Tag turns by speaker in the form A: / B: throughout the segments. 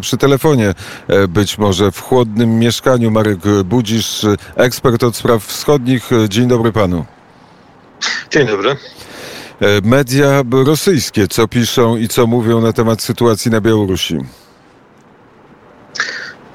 A: przy telefonie, być może w chłodnym mieszkaniu. Marek Budzisz, ekspert od spraw wschodnich. Dzień dobry panu.
B: Dzień dobry.
A: Media rosyjskie, co piszą i co mówią na temat sytuacji na Białorusi?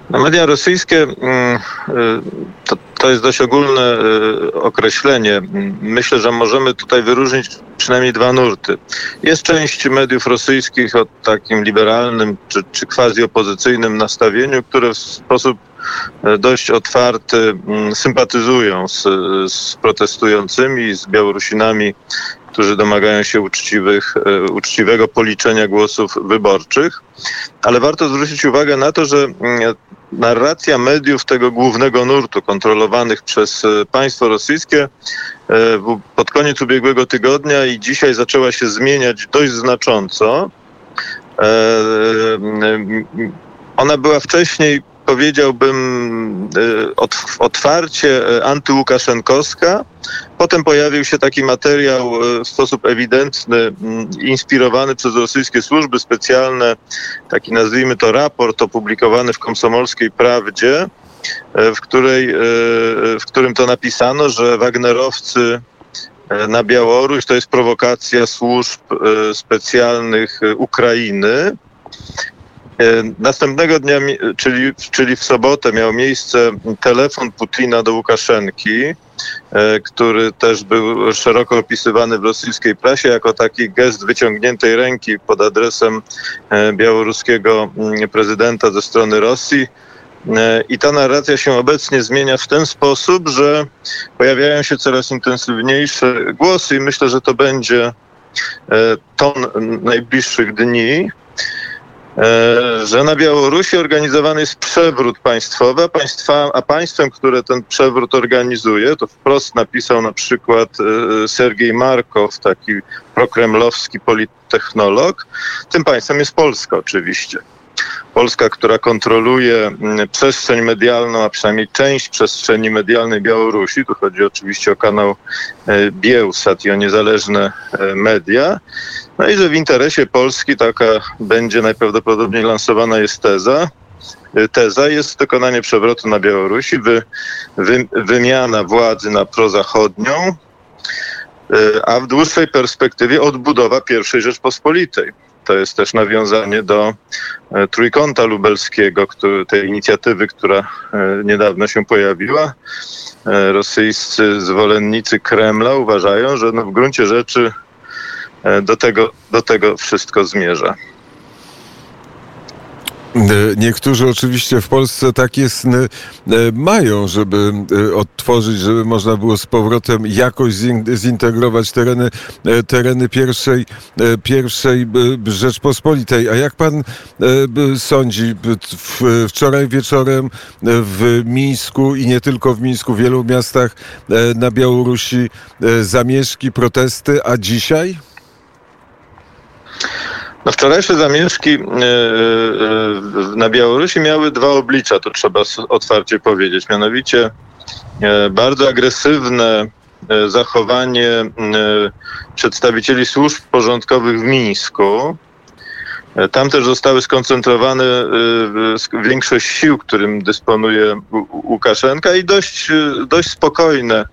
B: No, media rosyjskie mm, y, to, to jest dość ogólne y, określenie. Myślę, że możemy tutaj wyróżnić przynajmniej dwa nurty. Jest część mediów rosyjskich o takim liberalnym czy, czy quasi-opozycyjnym nastawieniu, które w sposób y, dość otwarty mm, sympatyzują z, z protestującymi, z Białorusinami, którzy domagają się uczciwych, uczciwego policzenia głosów wyborczych. Ale warto zwrócić uwagę na to, że mm, narracja mediów tego głównego nurtu kontrolowanych przez e, państwo rosyjskie e, pod koniec ubiegłego tygodnia i dzisiaj zaczęła się zmieniać dość znacząco. E, ona była wcześniej, powiedziałbym, otwarcie antyłukaszenkowska, Potem pojawił się taki materiał e, w sposób ewidentny, mm, inspirowany przez rosyjskie służby specjalne, taki nazwijmy to raport opublikowany w Komsomolskiej Prawdzie, e, w, której, e, w którym to napisano, że Wagnerowcy na Białoruś to jest prowokacja służb specjalnych Ukrainy. Następnego dnia, czyli, czyli w sobotę, miał miejsce telefon Putina do Łukaszenki E, który też był szeroko opisywany w rosyjskiej prasie jako taki gest wyciągniętej ręki pod adresem e, białoruskiego mm, prezydenta ze strony Rosji. E, I ta narracja się obecnie zmienia w ten sposób, że pojawiają się coraz intensywniejsze głosy, i myślę, że to będzie ton najbliższych dni, E, że na Białorusi organizowany jest przewrót państwowy, a, państwa, a państwem, które ten przewrót organizuje, to wprost napisał na przykład e, Sergiej Markow, taki prokremlowski polittechnolog, tym państwem jest Polska oczywiście. Polska, która kontroluje przestrzeń medialną, a przynajmniej część przestrzeni medialnej Białorusi. Tu chodzi oczywiście o kanał e, Bielsat i o niezależne media. No i że w interesie Polski taka będzie najprawdopodobniej lansowana jest teza. Teza jest dokonanie przewrotu na Białorusi, wy, wy, wymiana władzy na prozachodnią, a w dłuższej perspektywie odbudowa pierwszej Rzeczpospolitej. To jest też nawiązanie do e, trójkąta lubelskiego, który, tej inicjatywy, która e, niedawno się pojawiła. E, rosyjscy zwolennicy Kremla uważają, że no w gruncie rzeczy do tego, do tego wszystko zmierza.
A: E, niektórzy oczywiście w Polsce takie sny e, mają, żeby odtworzyć, żeby można było z powrotem jakoś zintegrować tereny, tereny pierwszej, pierwszej Rzeczpospolitej. A jak pan sądzi, wczoraj wieczorem w Mińsku i nie tylko w Mińsku, w wielu miastach na Białorusi zamieszki, protesty, a dzisiaj?
B: No wczorajsze zamieszki e, e, na Białorusi miały dwa oblicza, to trzeba otwarcie powiedzieć. Mianowicie e, bardzo agresywne zachowanie przedstawicieli służb porządkowych w Mińsku. Tam też zostały skoncentrowane większość sił, którym dysponuje Łukaszenka i dość, dość spokojne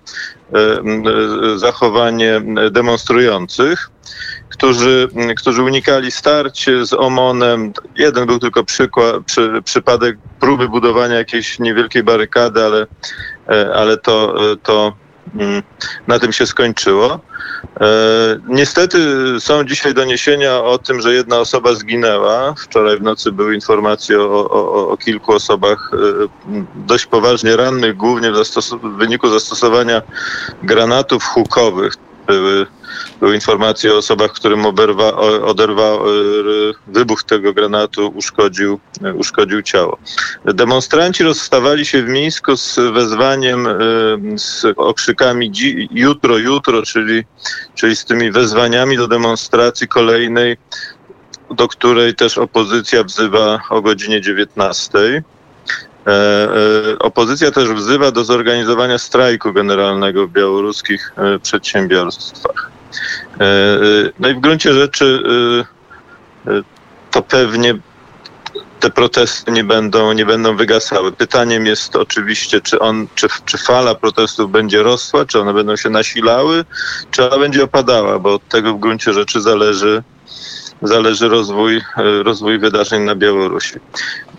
B: zachowanie demonstrujących którzy, którzy unikali starć z OMON-em. Jeden był tylko przykład, przy, przypadek próby budowania jakiejś niewielkiej barykady, ale, e, ale to, to mm, na tym się skończyło. E, niestety są dzisiaj doniesienia o tym, że jedna osoba zginęła. Wczoraj w nocy były informacje o, o, o kilku osobach e, dość poważnie rannych, głównie w, w wyniku zastosowania granatów hukowych. Były były informacje o osobach, którym oberwa, oderwa, wybuch tego granatu uszkodził, uszkodził ciało. Demonstranci rozstawali się w Mińsku z wezwaniem, z okrzykami jutro, jutro, czyli, czyli z tymi wezwaniami do demonstracji kolejnej, do której też opozycja wzywa o godzinie 19. E, e, opozycja też wzywa do zorganizowania strajku generalnego w białoruskich e, przedsiębiorstwach. No i w gruncie rzeczy to pewnie te protesty nie będą, nie będą wygasały. Pytaniem jest oczywiście, czy, on, czy, czy fala protestów będzie rosła, czy one będą się nasilały, czy ona będzie opadała, bo od tego w gruncie rzeczy zależy, zależy rozwój, rozwój wydarzeń na Białorusi.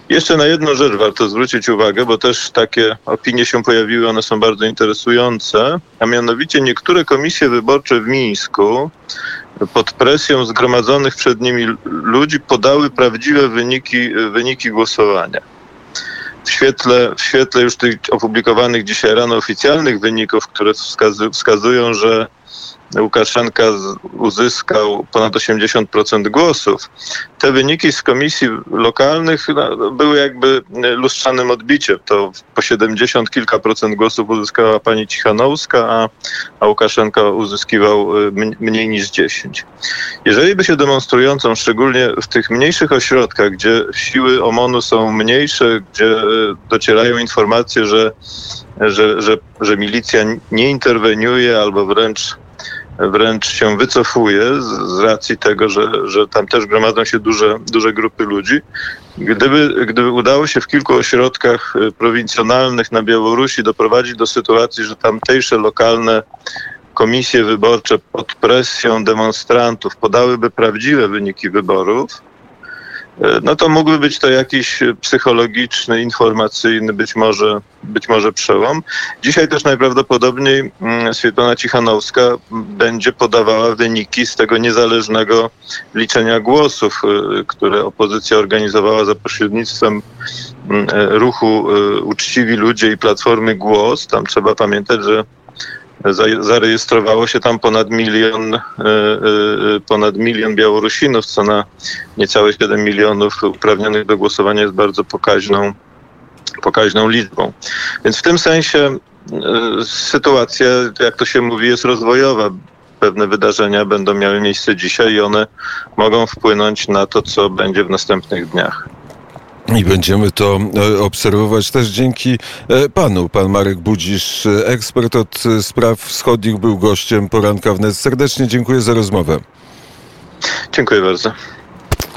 B: Jeszcze na jedną rzecz warto zwrócić uwagę, bo też takie opinie się pojawiły, one są bardzo interesujące, a mianowicie niektóre komisje wyborcze w Mińsku pod presją zgromadzonych przed nimi ludzi podały prawdziwe wyniki, wyniki głosowania. W świetle, w świetle już tych opublikowanych dzisiaj rano oficjalnych wyników, które wskazują, że Łukaszenka uzyskał ponad 80% głosów. Te wyniki z komisji lokalnych no, były jakby lustrzanym odbiciem. To po 70 kilka procent głosów uzyskała pani Cichanowska, a, a Łukaszenka uzyskiwał y, mniej niż 10. Jeżeli by się demonstrującym, szczególnie w tych mniejszych ośrodkach, gdzie siły OMON-u są mniejsze, gdzie y, docierają informacje, że, że, że, że milicja nie interweniuje albo wręcz wręcz się wycofuje z, z racji tego, że, że tam też gromadzą się duże, duże grupy ludzi. Gdyby, gdyby udało się w kilku ośrodkach y, prowincjonalnych na Białorusi doprowadzić do sytuacji, że tamtejsze lokalne komisje wyborcze pod presją demonstrantów podałyby prawdziwe wyniki wyborów, no to mógłby być to jakiś psychologiczny, informacyjny być może, być może przełom. Dzisiaj też najprawdopodobniej mm, Swietlana Cichanowska będzie podawała wyniki z tego niezależnego liczenia głosów, e, które opozycja organizowała za pośrednictwem mm, e, ruchu Uczciwi Ludzie i Platformy Głos. Tam trzeba pamiętać, że zarejestrowało się tam ponad milion, e, e, ponad milion Białorusinów, co na niecałe 7 milionów uprawnionych do głosowania jest bardzo pokaźną, pokaźną liczbą. Więc w tym sensie e, sytuacja, jak to się mówi, jest rozwojowa. Pewne wydarzenia będą miały miejsce dzisiaj i one mogą wpłynąć na to, co będzie w następnych dniach.
A: I będziemy to e, obserwować też dzięki e, panu. Pan Marek Budzisz, e, ekspert od spraw wschodnich, był gościem poranka wnet. Serdecznie dziękuję za rozmowę.
B: Dziękuję bardzo.